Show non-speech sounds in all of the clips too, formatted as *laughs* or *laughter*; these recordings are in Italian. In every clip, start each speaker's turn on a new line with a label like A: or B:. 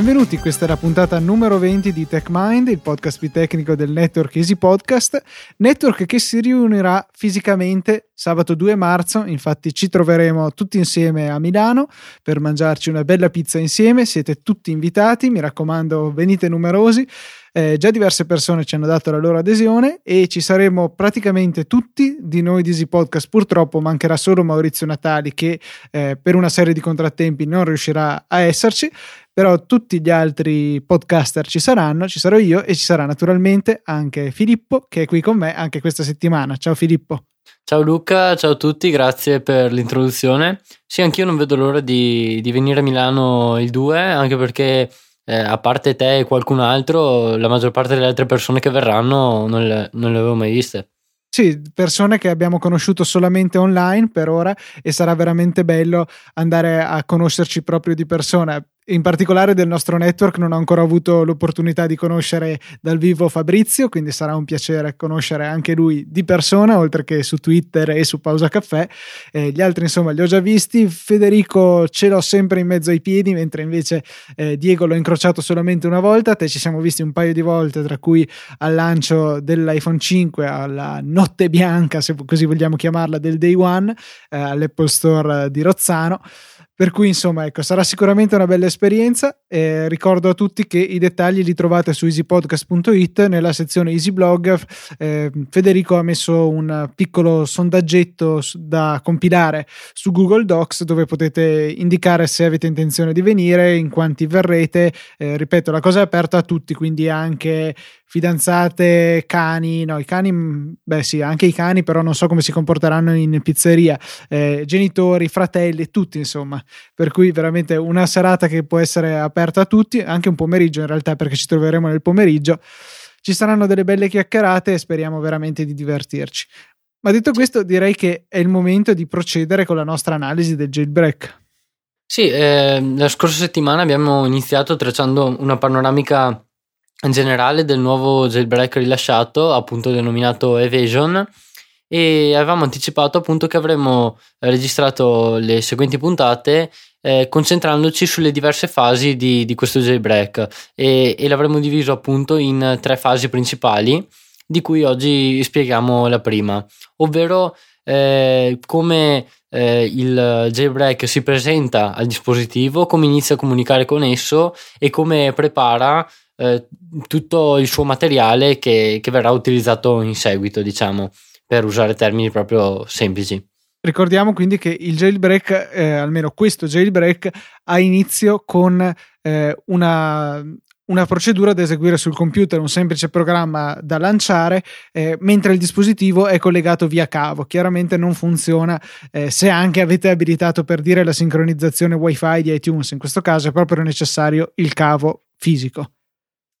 A: Benvenuti, questa è la puntata numero 20 di TechMind, il podcast più tecnico del network Easy Podcast, network che si riunirà fisicamente sabato 2 marzo, infatti ci troveremo tutti insieme a Milano per mangiarci una bella pizza insieme, siete tutti invitati, mi raccomando venite numerosi. Eh, già diverse persone ci hanno dato la loro adesione e ci saremo praticamente tutti di noi di Easy Podcast. Purtroppo mancherà solo Maurizio Natali che eh, per una serie di contrattempi non riuscirà a esserci, però tutti gli altri podcaster ci saranno, ci sarò io e ci sarà naturalmente anche Filippo che è qui con me anche questa settimana. Ciao Filippo.
B: Ciao Luca, ciao a tutti, grazie per l'introduzione. Sì, anch'io non vedo l'ora di, di venire a Milano il 2, anche perché eh, a parte te e qualcun altro, la maggior parte delle altre persone che verranno non le, non le avevo mai viste.
A: Sì, persone che abbiamo conosciuto solamente online per ora e sarà veramente bello andare a conoscerci proprio di persona in particolare del nostro network non ho ancora avuto l'opportunità di conoscere dal vivo Fabrizio, quindi sarà un piacere conoscere anche lui di persona, oltre che su Twitter e su Pausa Caffè. Eh, gli altri, insomma, li ho già visti. Federico ce l'ho sempre in mezzo ai piedi, mentre invece eh, Diego l'ho incrociato solamente una volta. Te ci siamo visti un paio di volte, tra cui al lancio dell'iPhone 5, alla notte bianca, se così vogliamo chiamarla, del day one, eh, all'Apple Store di Rozzano. Per cui, insomma, ecco, sarà sicuramente una bella esperienza. Eh, ricordo a tutti che i dettagli li trovate su easypodcast.it nella sezione Easy Blog. Eh, Federico ha messo un piccolo sondaggetto da compilare su Google Docs dove potete indicare se avete intenzione di venire, in quanti verrete. Eh, ripeto, la cosa è aperta a tutti, quindi anche fidanzate, cani, no, i cani, mm, beh sì, anche i cani, però non so come si comporteranno in pizzeria, eh, genitori, fratelli, tutti insomma, per cui veramente una serata che può essere aperta a tutti, anche un pomeriggio in realtà perché ci troveremo nel pomeriggio, ci saranno delle belle chiacchierate e speriamo veramente di divertirci. Ma detto questo, direi che è il momento di procedere con la nostra analisi del jailbreak.
B: Sì, eh, la scorsa settimana abbiamo iniziato tracciando una panoramica generale del nuovo jailbreak rilasciato, appunto denominato Evasion, e avevamo anticipato appunto che avremmo registrato le seguenti puntate eh, concentrandoci sulle diverse fasi di, di questo jailbreak e, e l'avremmo diviso appunto in tre fasi principali di cui oggi spieghiamo la prima, ovvero eh, come eh, il jailbreak si presenta al dispositivo, come inizia a comunicare con esso e come prepara eh, tutto il suo materiale che, che verrà utilizzato in seguito, diciamo, per usare termini proprio semplici.
A: Ricordiamo quindi che il jailbreak, eh, almeno questo jailbreak, ha inizio con eh, una, una, procedura da eseguire sul computer, un semplice programma da lanciare, eh, mentre il dispositivo è collegato via cavo. Chiaramente non funziona eh, se anche avete abilitato per dire la sincronizzazione WiFi di iTunes, in questo caso è proprio necessario il cavo fisico.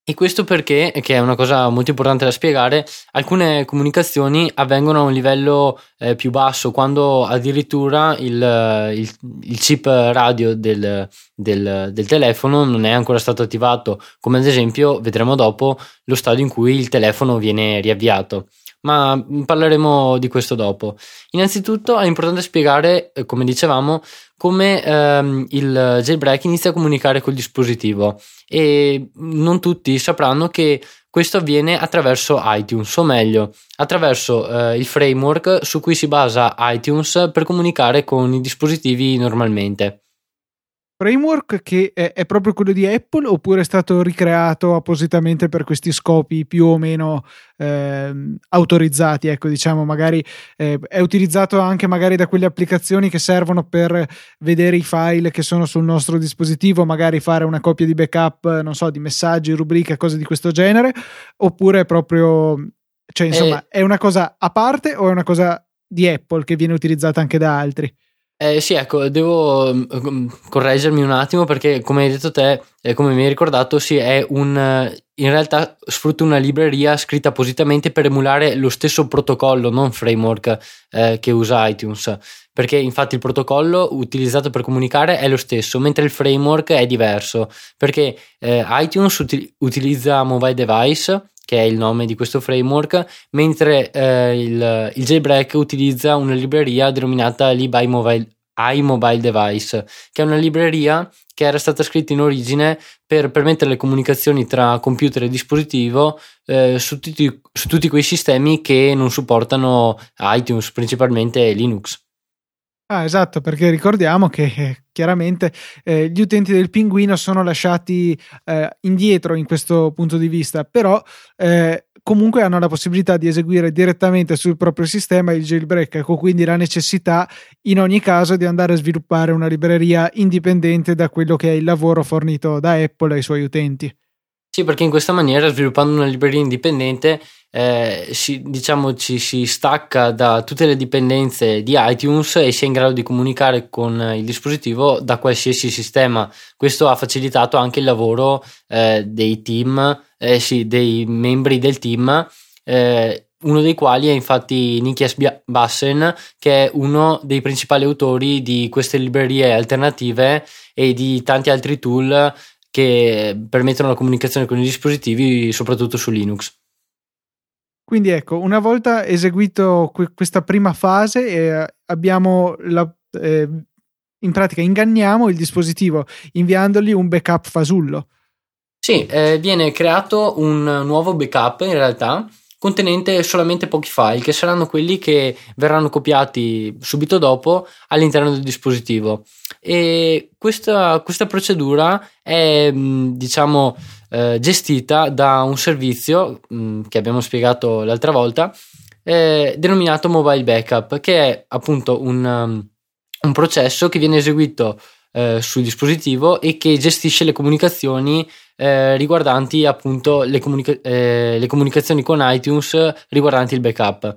B: E questo perché, che è una cosa molto importante da spiegare, alcune comunicazioni avvengono a un livello eh, più basso, quando addirittura il, il, il chip radio del, del, del, telefono non è ancora stato attivato, come ad esempio vedremo dopo lo stadio in cui il telefono viene riavviato ma parleremo di questo dopo. Innanzitutto è importante spiegare, eh, come dicevamo, come ehm, il jailbreak inizia a comunicare col dispositivo e non tutti sapranno che questo avviene attraverso iTunes, o meglio, attraverso eh, il framework su cui si basa iTunes per comunicare con i dispositivi normalmente
A: framework che è, è, proprio quello di Apple oppure è stato ricreato appositamente per questi scopi più o meno eh, autorizzati? Ecco diciamo magari eh, è utilizzato anche magari da quelle applicazioni che servono per vedere i file che sono sul nostro dispositivo magari fare una copia di backup non so di messaggi rubriche cose di questo genere oppure è proprio cioè insomma eh, è una cosa a parte o è una cosa di Apple che viene utilizzata anche da altri
B: eh, sì, ecco, devo mm, correggermi un attimo perché, come hai detto te, eh, come mi hai ricordato, sì, è un. In realtà sfrutta una libreria scritta appositamente per emulare lo stesso protocollo, non framework eh, che usa iTunes. Perché infatti il protocollo utilizzato per comunicare è lo stesso, mentre il framework è diverso. Perché eh, iTunes uti- utilizza Mobile Device che è il nome di questo framework, mentre eh, il, il jailbreak utilizza una libreria denominata Mobile iMobile Device, che è una libreria che era stata scritta in origine per permettere le comunicazioni tra computer e dispositivo eh, su, tutti, su tutti quei sistemi che non supportano iTunes, principalmente Linux.
A: Ah, esatto, perché ricordiamo che eh, chiaramente eh, gli utenti del pinguino sono lasciati eh, indietro in questo punto di vista, però eh, comunque hanno la possibilità di eseguire direttamente sul proprio sistema il jailbreak, ecco quindi la necessità in ogni caso di andare a sviluppare una libreria indipendente da quello che è il lavoro fornito da Apple ai suoi utenti.
B: Sì, perché in questa maniera, sviluppando una libreria indipendente, eh, si, diciamo, ci si stacca da tutte le dipendenze di iTunes e si è in grado di comunicare con il dispositivo da qualsiasi sistema. Questo ha facilitato anche il lavoro eh, dei team, eh, sì, dei membri del team. Eh, uno dei quali è infatti Nikias Bassen, che è uno dei principali autori di queste librerie alternative e di tanti altri tool che permettono la comunicazione con i dispositivi, soprattutto su Linux.
A: Quindi ecco, una volta eseguito que- questa prima fase, eh, abbiamo la, eh, in pratica inganniamo il dispositivo inviandogli un backup fasullo.
B: Sì, eh, viene creato un nuovo backup in realtà contenente solamente pochi file che saranno quelli che verranno copiati subito dopo all'interno del dispositivo. E questa, questa procedura è diciamo eh, gestita da un servizio mh, che abbiamo spiegato l'altra volta eh, denominato mobile backup che è appunto un, um, un processo che viene eseguito eh, sul dispositivo e che gestisce le comunicazioni eh, riguardanti appunto le, comunica- eh, le, comunicazioni con iTunes riguardanti il backup.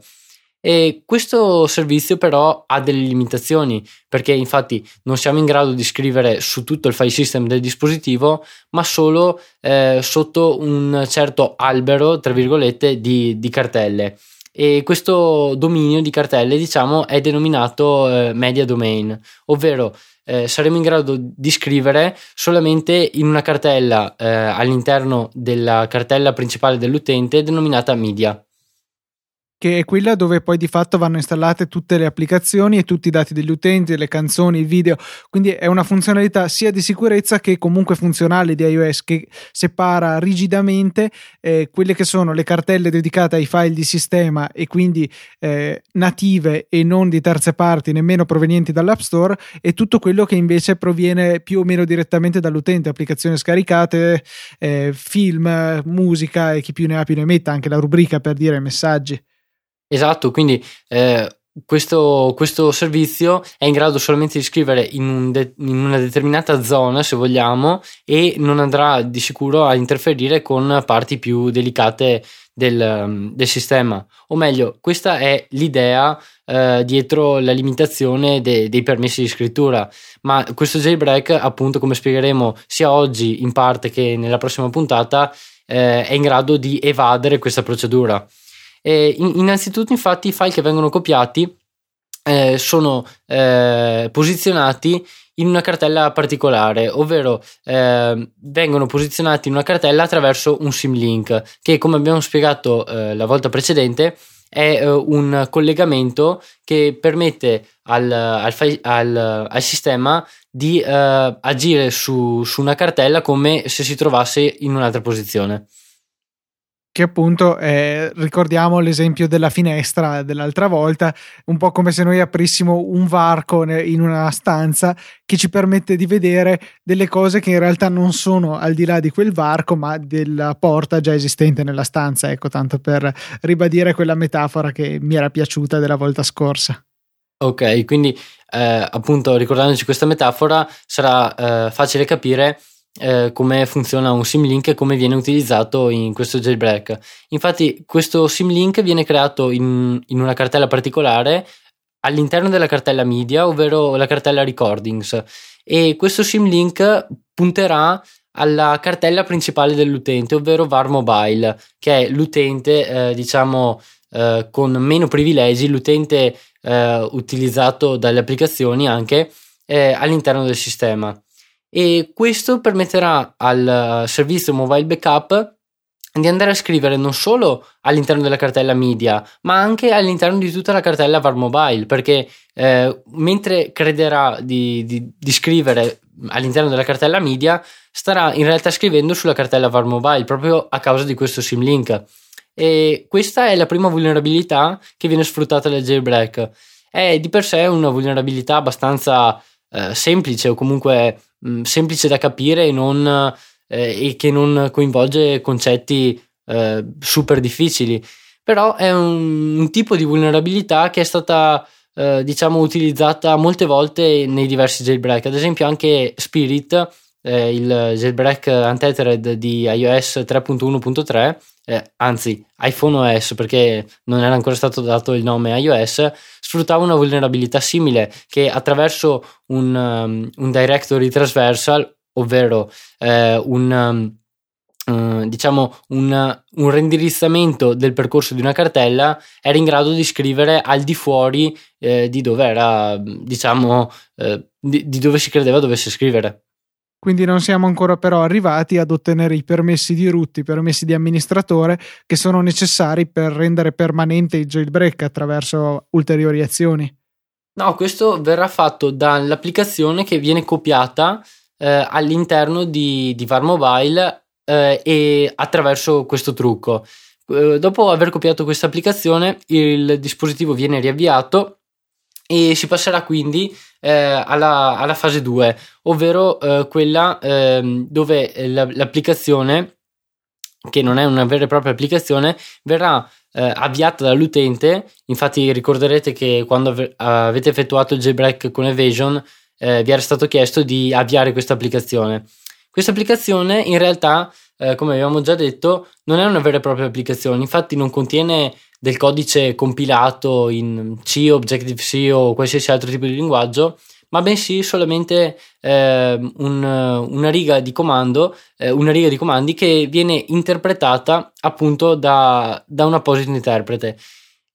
B: E questo servizio però ha delle limitazioni perché infatti non siamo in grado di scrivere su tutto il file system del dispositivo ma solo eh, sotto un certo albero tra virgolette di, di cartelle e questo dominio di cartelle diciamo è denominato eh, media domain. Ovvero eh, saremo in grado di scrivere solamente in una cartella eh, all'interno della cartella principale dell'utente denominata media
A: che è quella dove poi di fatto vanno installate tutte le applicazioni e tutti i dati degli utenti, le canzoni, il video. Quindi è una funzionalità sia di sicurezza che comunque funzionale di iOS che separa rigidamente eh, quelle che sono le cartelle dedicate ai file di sistema e quindi eh, native e non di terze parti, nemmeno provenienti dall'App Store, e tutto quello che invece proviene più o meno direttamente dall'utente, applicazioni scaricate, eh, film, musica e chi più ne ha più ne metta, anche la rubrica per dire messaggi.
B: Esatto, quindi eh, questo, questo, servizio è in grado solamente di scrivere in, un de- in, una determinata zona, se vogliamo, e non andrà di sicuro a interferire con parti più delicate del, del sistema. O meglio, questa è l'idea eh, dietro la limitazione de- dei permessi di scrittura. Ma questo jailbreak, appunto, come spiegheremo sia oggi in parte che nella prossima puntata, eh, è in grado di evadere questa procedura. Eh, innanzitutto, infatti, i file che vengono copiati eh, sono eh, posizionati in una cartella particolare, ovvero eh, vengono posizionati in una cartella attraverso un symlink, che come abbiamo spiegato eh, la volta precedente è eh, un collegamento che permette al, al, al, al sistema di eh, agire su, su una cartella come se si trovasse in un'altra posizione
A: che appunto eh, ricordiamo l'esempio della finestra dell'altra volta, un po' come se noi aprissimo un varco in una stanza che ci permette di vedere delle cose che in realtà non sono al di là di quel varco, ma della porta già esistente nella stanza. Ecco, tanto per ribadire quella metafora che mi era piaciuta della volta scorsa.
B: Ok, quindi eh, appunto ricordandoci questa metafora sarà eh, facile capire eh, come funziona un symlink e come viene utilizzato in questo jailbreak. Infatti, questo symlink viene creato in, in una cartella particolare all'interno della cartella media, ovvero la cartella recordings, e questo symlink punterà alla cartella principale dell'utente, ovvero var mobile, che è l'utente, eh, diciamo, eh, con meno privilegi, l'utente eh, utilizzato dalle applicazioni anche eh, all'interno del sistema e questo permetterà al servizio mobile backup di andare a scrivere non solo all'interno della cartella media, ma anche all'interno di tutta la cartella VAR Mobile, perché eh, mentre crederà di, di, di, scrivere all'interno della cartella media, starà in realtà scrivendo sulla cartella VAR Mobile proprio a causa di questo symlink. E questa è la prima vulnerabilità che viene sfruttata dal jailbreak. È di per sé una vulnerabilità abbastanza eh, semplice o comunque mh, mm, semplice da capire e non eh, e che non coinvolge concetti eh, super difficili. Però è un, un, tipo di vulnerabilità che è stata eh, diciamo utilizzata molte volte nei diversi jailbreak. Ad esempio anche Spirit, eh, il jailbreak untethered di iOS 3.1.3 eh, anzi iPhone OS perché non era ancora stato dato il nome iOS, sfruttava una vulnerabilità simile che attraverso un, um, un directory transversal ovvero eh, un, uh, diciamo un, un, renderizzamento del percorso di una cartella, era in grado di scrivere al di fuori eh, di dove era, diciamo, eh, di, di dove si credeva dovesse scrivere.
A: Quindi non siamo ancora però arrivati ad ottenere i permessi di root, i permessi di amministratore che sono necessari per rendere permanente il jailbreak attraverso ulteriori azioni.
B: No, questo verrà fatto dall'applicazione che viene copiata eh, all'interno di, di VAR Mobile eh, e attraverso questo trucco. Eh, dopo aver copiato questa applicazione, il dispositivo viene riavviato e si passerà quindi eh, alla, alla, fase 2, ovvero eh, quella ehm, dove la, l'applicazione, che non è una vera e propria applicazione, verrà eh, avviata dall'utente. Infatti, ricorderete che quando ave- avete effettuato il jailbreak con Evasion eh, vi era stato chiesto di avviare questa applicazione. Questa applicazione in realtà, eh, come abbiamo già detto, non è una vera e propria applicazione, infatti non contiene del codice compilato in C, Objective-C o qualsiasi altro tipo di linguaggio, ma bensì solamente eh, un, una riga di comando, eh, una riga di comandi che viene interpretata appunto da, da un apposito interprete.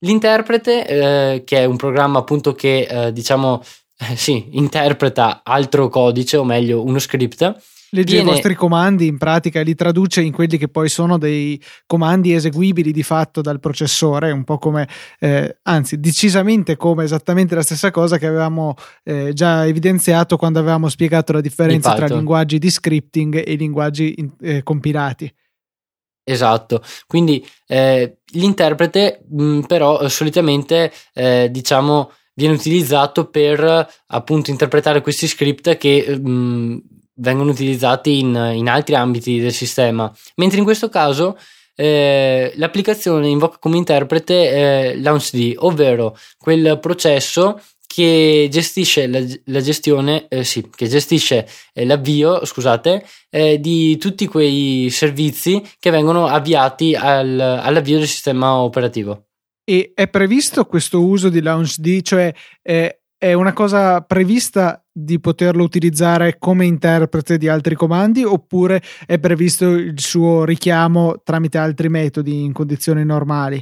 B: L'interprete, eh, che è un programma appunto che eh, diciamo eh, sì, interpreta altro codice, o meglio uno script.
A: Legge viene... i vostri comandi in pratica e li traduce in quelli che poi sono dei comandi eseguibili di fatto dal processore, un po' come, eh, anzi, decisamente come esattamente la stessa cosa che avevamo eh, già evidenziato quando avevamo spiegato la differenza tra linguaggi di scripting e linguaggi in, eh, compilati.
B: Esatto, quindi eh, l'interprete mh, mm, però solitamente eh, diciamo viene utilizzato per appunto interpretare questi script che mh, mm, vengono utilizzati in, in, altri ambiti del sistema, mentre in questo caso eh, l'applicazione invoca come interprete eh, LaunchD, ovvero quel processo che gestisce la, la gestione, eh, sì, che gestisce eh, l'avvio, scusate, eh, di tutti quei servizi che vengono avviati al, all'avvio del sistema operativo.
A: E è previsto questo uso di LaunchD, cioè è, è una cosa prevista di poterlo utilizzare come interprete di altri comandi oppure è previsto il suo richiamo tramite altri metodi in condizioni normali?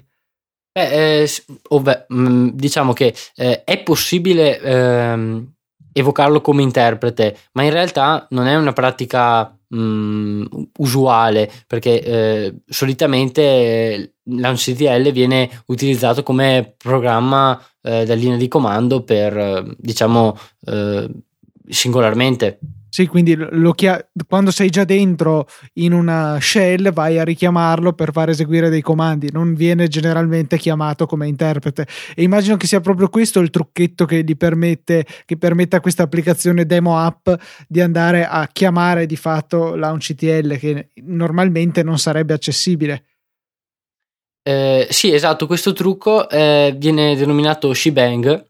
B: Eh, eh, ovvero, mm, diciamo che eh, è possibile ehm, evocarlo come interprete, ma in realtà non è una pratica mh, mm, usuale perché eh, solitamente eh, LaunchCTL viene utilizzato come programma eh, da linea di comando per eh, diciamo eh, singolarmente
A: sì, quindi chia- quando sei già dentro in una shell vai a richiamarlo per far eseguire dei comandi, non viene generalmente chiamato come interprete. E immagino che sia proprio questo il trucchetto che gli permette, che permette a questa applicazione demo app di andare a chiamare di fatto launchTL che normalmente non sarebbe accessibile.
B: Eh, sì, esatto, questo trucco eh, viene denominato shebang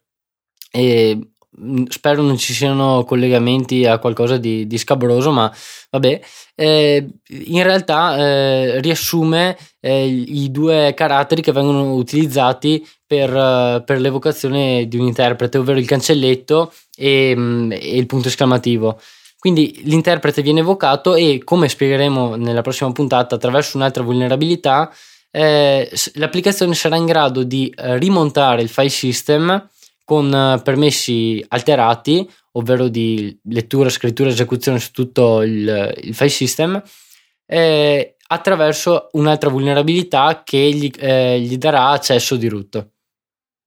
B: e Mm, spero non ci siano collegamenti a qualcosa di, di scabroso, ma vabbè, eh, in realtà eh, riassume eh, i due caratteri che vengono utilizzati per, uh, per, l'evocazione di un interprete, ovvero il cancelletto e, mm, e il punto esclamativo. Quindi l'interprete viene evocato e, come spiegheremo nella prossima puntata, attraverso un'altra vulnerabilità, eh, l'applicazione sarà in grado di eh, rimontare il file system con eh, permessi alterati, ovvero di lettura, scrittura, esecuzione su tutto il, il file system, eh, attraverso un'altra vulnerabilità che gli, eh, gli darà accesso di root.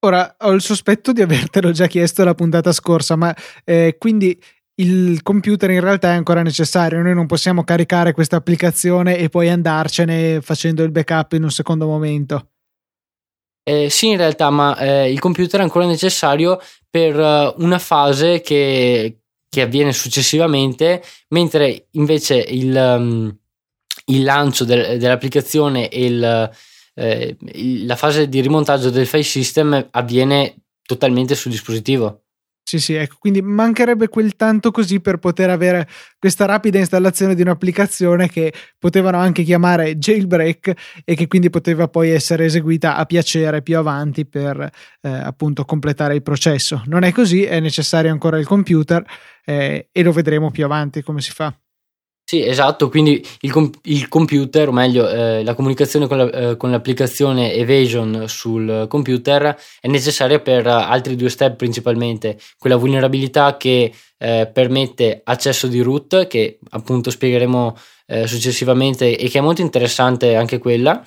A: Ora ho il sospetto di avertelo già chiesto la puntata scorsa, ma eh, quindi il computer in realtà è ancora necessario. Noi non possiamo caricare questa applicazione e poi andarcene facendo il backup in un secondo momento.
B: Eh, sì, in realtà, ma eh, il computer è ancora necessario per uh, una fase che, che, avviene successivamente, mentre invece il, um, il lancio del, dell'applicazione e il, eh, la fase di rimontaggio del file system avviene totalmente sul dispositivo.
A: Sì, sì, ecco, quindi mancherebbe quel tanto così per poter avere questa rapida installazione di un'applicazione che potevano anche chiamare jailbreak e che quindi poteva poi essere eseguita a piacere più avanti per eh, appunto completare il processo. Non è così, è necessario ancora il computer eh, e lo vedremo più avanti come si fa.
B: Sì, esatto, quindi il, com- il computer, o meglio eh, la comunicazione con, la, eh, con, l'applicazione Evasion sul computer è necessaria per altri due step principalmente, quella vulnerabilità che eh, permette accesso di root, che appunto spiegheremo eh, successivamente e che è molto interessante anche quella,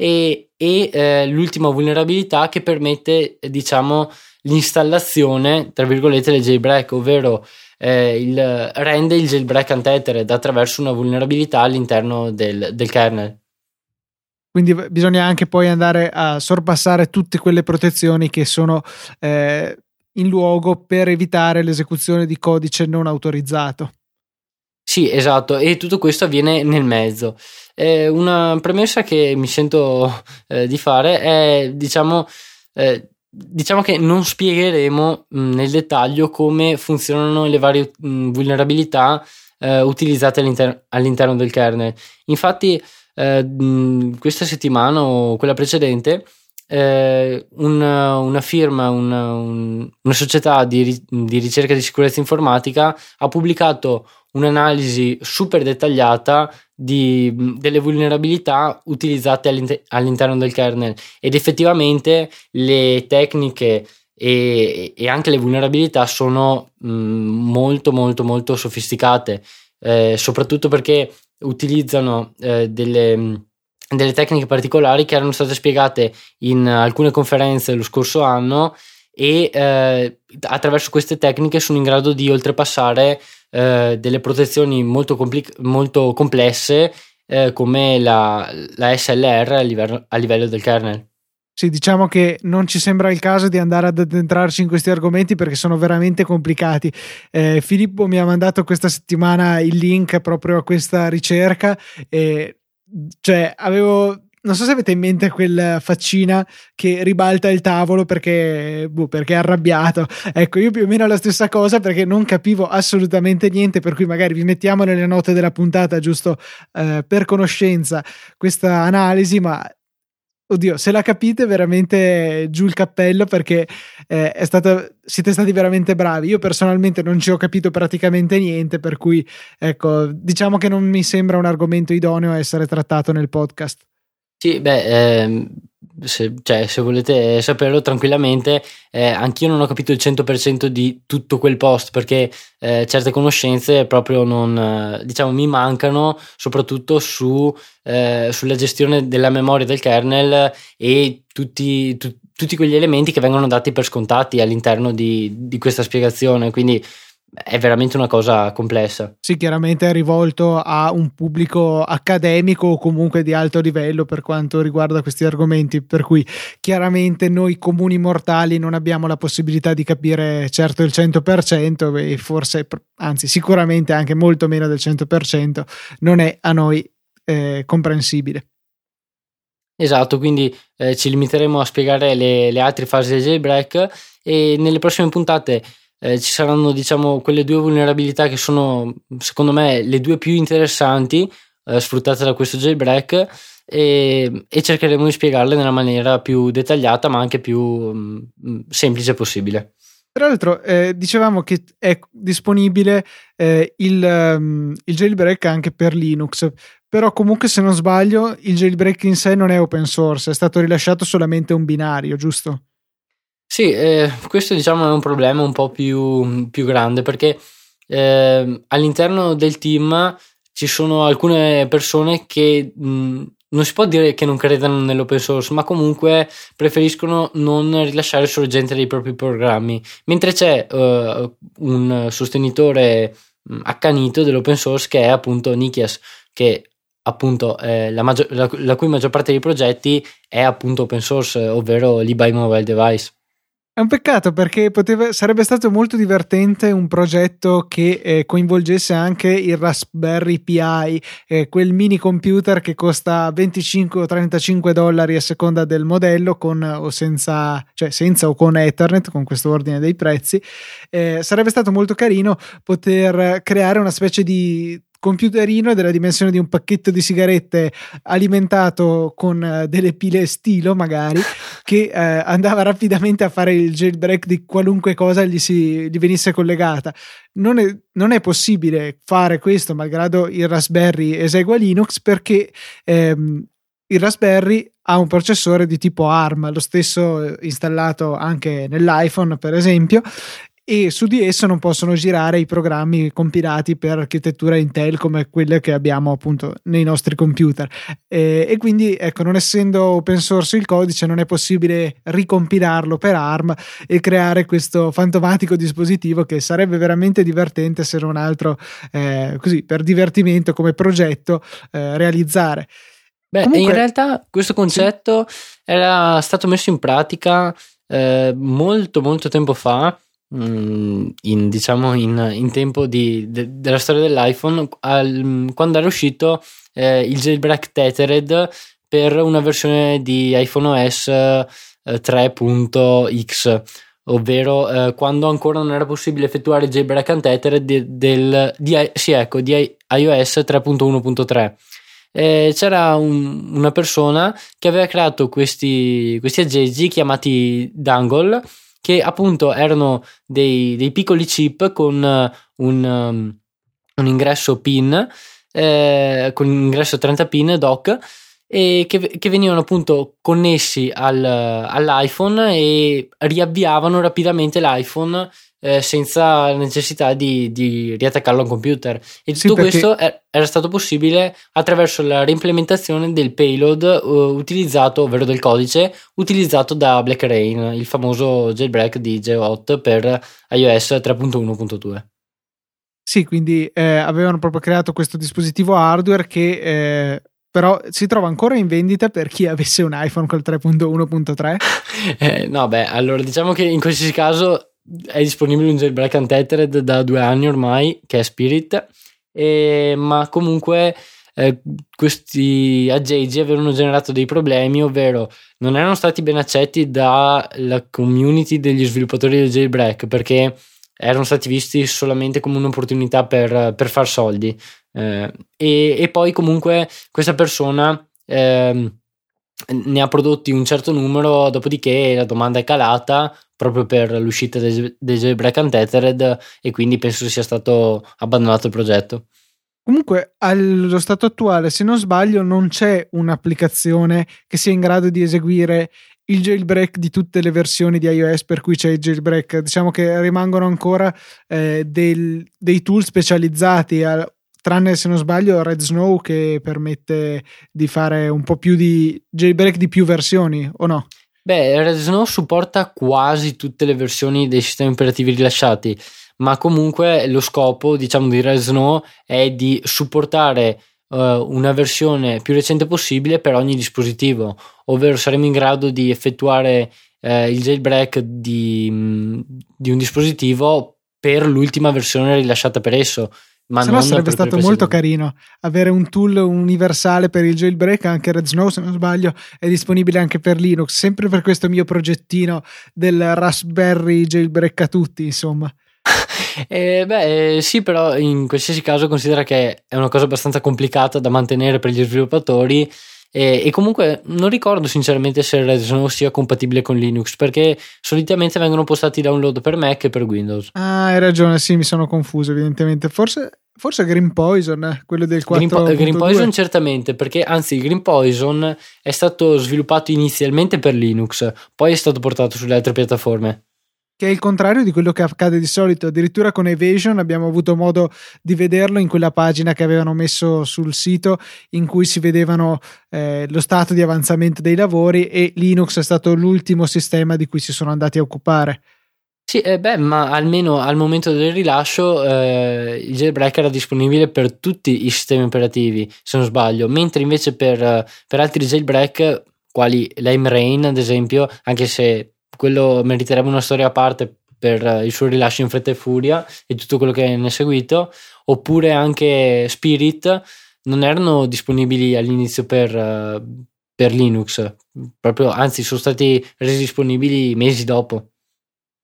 B: e, e eh, l'ultima vulnerabilità che permette diciamo l'installazione, tra virgolette, del jailbreak, ovvero eh, il, rende il jailbreak untethered attraverso una vulnerabilità all'interno del, del kernel.
A: Quindi bisogna anche poi andare a sorpassare tutte quelle protezioni che sono eh, in luogo per evitare l'esecuzione di codice non autorizzato.
B: Sì, esatto, e tutto questo avviene nel mezzo. Eh, una premessa che mi sento eh, di fare è, diciamo, eh, diciamo che non spiegheremo mm, nel dettaglio come funzionano le varie mh, mm, vulnerabilità eh, utilizzate all'inter- all'interno del kernel. Infatti, eh, mh, mm, questa settimana o quella precedente, eh, una, una, firma, una, un, una società di, di ricerca di sicurezza informatica ha pubblicato un'analisi super dettagliata di, delle vulnerabilità utilizzate all'inter- all'interno del kernel ed effettivamente le tecniche e, e anche le vulnerabilità sono mh, molto molto molto sofisticate eh, soprattutto perché utilizzano eh, delle, delle tecniche particolari che erano state spiegate in alcune conferenze lo scorso anno e eh, attraverso queste tecniche sono in grado di oltrepassare eh, delle protezioni molto, compli- molto complesse eh, come la, la SLR a livello, a livello del kernel.
A: Sì, diciamo che non ci sembra il caso di andare ad addentrarci in questi argomenti perché sono veramente complicati. Eh, Filippo mi ha mandato questa settimana il link proprio a questa ricerca e cioè avevo non so se avete in mente quella faccina che ribalta il tavolo perché, boh, perché è arrabbiato. Ecco, io più o meno la stessa cosa perché non capivo assolutamente niente, per cui magari vi mettiamo nelle note della puntata giusto eh, per conoscenza questa analisi, ma Oddio, se la capite veramente giù il cappello perché eh, stata, siete stati veramente bravi. Io personalmente non ci ho capito praticamente niente, per cui ecco, diciamo che non mi sembra un argomento idoneo a essere trattato nel podcast.
B: Sì, beh, ehm, se, cioè, se volete saperlo tranquillamente, eh, anch'io non ho capito il 100% di tutto quel post perché eh, certe conoscenze proprio non, eh, diciamo, mi mancano, soprattutto su, eh, sulla gestione della memoria del kernel e tutti, tu, tutti quegli elementi che vengono dati per scontati all'interno di, di questa spiegazione. Quindi è veramente una cosa complessa.
A: Sì, chiaramente è rivolto a un pubblico accademico o comunque di alto livello per quanto riguarda questi argomenti, per cui chiaramente noi comuni mortali non abbiamo la possibilità di capire certo il 100% e forse, anzi sicuramente anche molto meno del 100%, non è a noi eh, comprensibile.
B: Esatto, quindi eh, ci limiteremo a spiegare le, le altre fasi del jailbreak e nelle prossime puntate eh, ci saranno diciamo quelle due vulnerabilità che sono secondo me le due più interessanti eh, sfruttate da questo jailbreak e, e, cercheremo di spiegarle nella maniera più dettagliata ma anche più mh, mm, semplice possibile.
A: Tra l'altro, eh, dicevamo che è disponibile eh, il, um, il, jailbreak anche per Linux, però comunque se non sbaglio il jailbreak in sé non è open source, è stato rilasciato solamente un binario, giusto?
B: Sì, eh, questo diciamo è un problema un po' più, più grande perché eh, all'interno del team ci sono alcune persone che mh, non si può dire che non credano nell'open source, ma comunque preferiscono non rilasciare sorgente dei propri programmi, mentre c'è uh, un sostenitore accanito dell'open source che è appunto Nikias, che appunto eh, la, maggior, la, la, cui maggior parte dei progetti è appunto open source, ovvero l'eBay Mobile Device.
A: È un peccato perché poteva, sarebbe stato molto divertente un progetto che eh, coinvolgesse anche il Raspberry Pi, eh, quel mini computer che costa 25 o 35 dollari a seconda del modello, con o senza, cioè senza o con Ethernet, con questo ordine dei prezzi. Eh, sarebbe stato molto carino poter creare una specie di computerino della dimensione di un pacchetto di sigarette alimentato con uh, delle pile stilo magari *laughs* che uh, andava rapidamente a fare il jailbreak di qualunque cosa gli, si, gli venisse collegata. Non è, non è, possibile fare questo malgrado il Raspberry esegua Linux perché ehm, il Raspberry ha un processore di tipo ARM, lo stesso eh, installato anche nell'iPhone per esempio, e su di esso non possono girare i programmi compilati per architettura Intel come quelle che abbiamo appunto nei nostri computer e, e, quindi ecco non essendo open source il codice non è possibile ricompilarlo per ARM e creare questo fantomatico dispositivo che sarebbe veramente divertente se non altro eh, così per divertimento come progetto eh, realizzare
B: Beh, Comunque, in realtà questo concetto sì. era stato messo in pratica eh, molto molto tempo fa in, diciamo in, in tempo di, de, della storia dell'iPhone al, quando era uscito eh, il jailbreak tethered per una versione di iPhone OS eh, 3.x ovvero eh, quando ancora non era possibile effettuare il jailbreak untethered di, del, di, sì, ecco, di iOS 3.1.3 eh, c'era un, una persona che aveva creato questi, questi aggeggi chiamati dangle che appunto erano dei, dei piccoli chip con uh, un, um, un ingresso PIN, eh, con un ingresso 30 PIN doc e che, che, venivano appunto connessi al, all'iPhone e riavviavano rapidamente l'iPhone eh, senza necessità di, di, riattaccarlo a un computer. E tutto sì, questo è, era stato possibile attraverso la reimplementazione del payload uh, utilizzato, ovvero del codice utilizzato da Black Rain, il famoso jailbreak di J8 per iOS 3.1.2.
A: Sì, quindi eh, avevano proprio creato questo dispositivo hardware che eh, però si trova ancora in vendita per chi avesse un iPhone col 3.1.3? *laughs*
B: eh, no, beh, allora diciamo che in qualsiasi caso è disponibile un jailbreak untethered da due anni ormai, che è Spirit, e, ma comunque eh, questi aggeggi avevano generato dei problemi, ovvero non erano stati ben accetti dalla community degli sviluppatori del jailbreak perché erano stati visti solamente come un'opportunità per, per far soldi. Eh, e, e, poi comunque questa persona eh, ne ha prodotti un certo numero, dopodiché la domanda è calata proprio per l'uscita dei, dei jailbreak untethered e quindi penso sia stato abbandonato il progetto.
A: Comunque, allo stato attuale, se non sbaglio, non c'è un'applicazione che sia in grado di eseguire il jailbreak di tutte le versioni di iOS per cui c'è il jailbreak. Diciamo che rimangono ancora eh, del, dei tool specializzati, a, tranne se non sbaglio Red Snow che permette di fare un po' più di jailbreak di più versioni, o no?
B: Beh, Red Snow supporta quasi tutte le versioni dei sistemi operativi rilasciati ma comunque lo scopo diciamo di Red Snow è di supportare uh, una versione più recente possibile per ogni dispositivo ovvero saremo in grado di effettuare uh, il jailbreak di, mm, di, un dispositivo per l'ultima versione rilasciata per esso ma
A: se no sarebbe stato molto carino avere un tool universale per il jailbreak anche Red Snow se non sbaglio è disponibile anche per Linux. Sempre per questo mio progettino del Raspberry jailbreak a tutti insomma. *laughs*
B: Eh, beh, eh, sì, però in qualsiasi caso considera che è una cosa abbastanza complicata da mantenere per gli sviluppatori. E, e comunque non ricordo sinceramente se Red Snow sia compatibile con Linux perché solitamente vengono postati download per Mac e per Windows.
A: Ah, hai ragione, sì, mi sono confuso evidentemente. Forse, forse Green Poison, eh, quello del 4. Green, po-
B: Green Poison certamente, perché anzi Green Poison è stato sviluppato inizialmente per Linux, poi è stato portato sulle altre piattaforme.
A: Che è il contrario di quello che accade di solito. Addirittura con Evasion abbiamo avuto modo di vederlo in quella pagina che avevano messo sul sito in cui si vedevano eh, lo stato di avanzamento dei lavori e Linux è stato l'ultimo sistema di cui si sono andati a occupare.
B: Sì, eh beh, ma almeno al momento del rilascio eh, il jailbreak era disponibile per tutti i sistemi operativi, se non sbaglio, mentre invece per, per altri jailbreak, quali Lame Rain ad esempio, anche se quello meriterebbe una storia a parte per il suo rilascio in fretta e furia e tutto quello che ne è seguito, oppure anche Spirit non erano disponibili all'inizio per, per Linux, proprio anzi sono stati resi disponibili mesi dopo.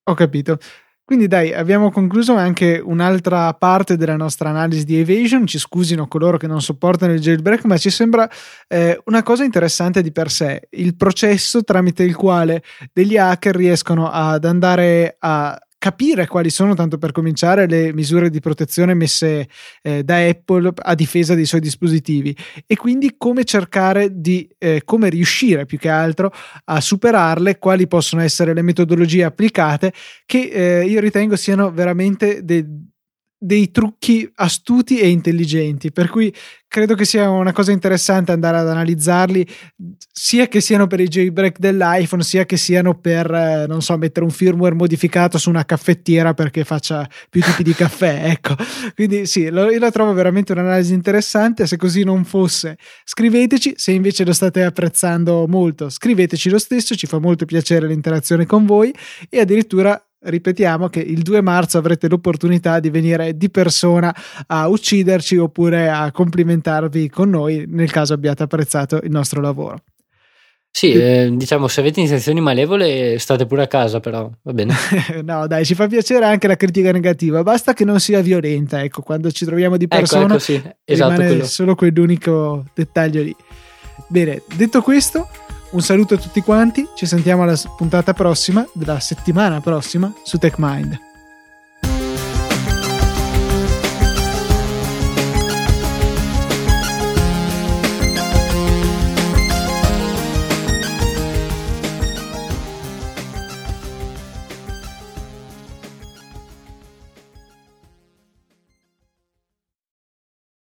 A: Ho capito. Quindi dai, abbiamo concluso anche un'altra parte della nostra analisi di Evasion, ci scusino coloro che non sopportano il jailbreak, ma ci sembra eh, una cosa interessante di per sé, il processo tramite il quale degli hacker riescono ad andare a capire quali sono, tanto per cominciare, le misure di protezione messe eh, da Apple a difesa dei suoi dispositivi e quindi come cercare di, eh, come riuscire più che altro a superarle, quali possono essere le metodologie applicate che eh, io ritengo siano veramente de- dei trucchi astuti e intelligenti, per cui credo che sia una cosa interessante andare ad analizzarli, sia che siano per i jailbreak dell'iPhone, sia che siano per, eh, non so, mettere un firmware modificato su una caffettiera perché faccia più tipi di caffè, *laughs* ecco. Quindi sì, lo, io la trovo veramente un'analisi interessante, se così non fosse scriveteci, se invece lo state apprezzando molto, scriveteci lo stesso, ci fa molto piacere l'interazione con voi e addirittura ripetiamo che il 2 marzo avrete l'opportunità di venire di persona a ucciderci oppure a complimentarvi con noi nel caso abbiate apprezzato il nostro lavoro.
B: Sì, eh, diciamo se avete intenzioni malevole state pure a casa però, va bene. *laughs*
A: no dai, ci fa piacere anche la critica negativa, basta che non sia violenta, ecco, quando ci troviamo di persona ecco, ecco, sì. esatto, quello. solo quell'unico dettaglio lì. Bene, detto questo, un saluto a tutti quanti, ci sentiamo alla puntata prossima, della settimana prossima, su TechMind.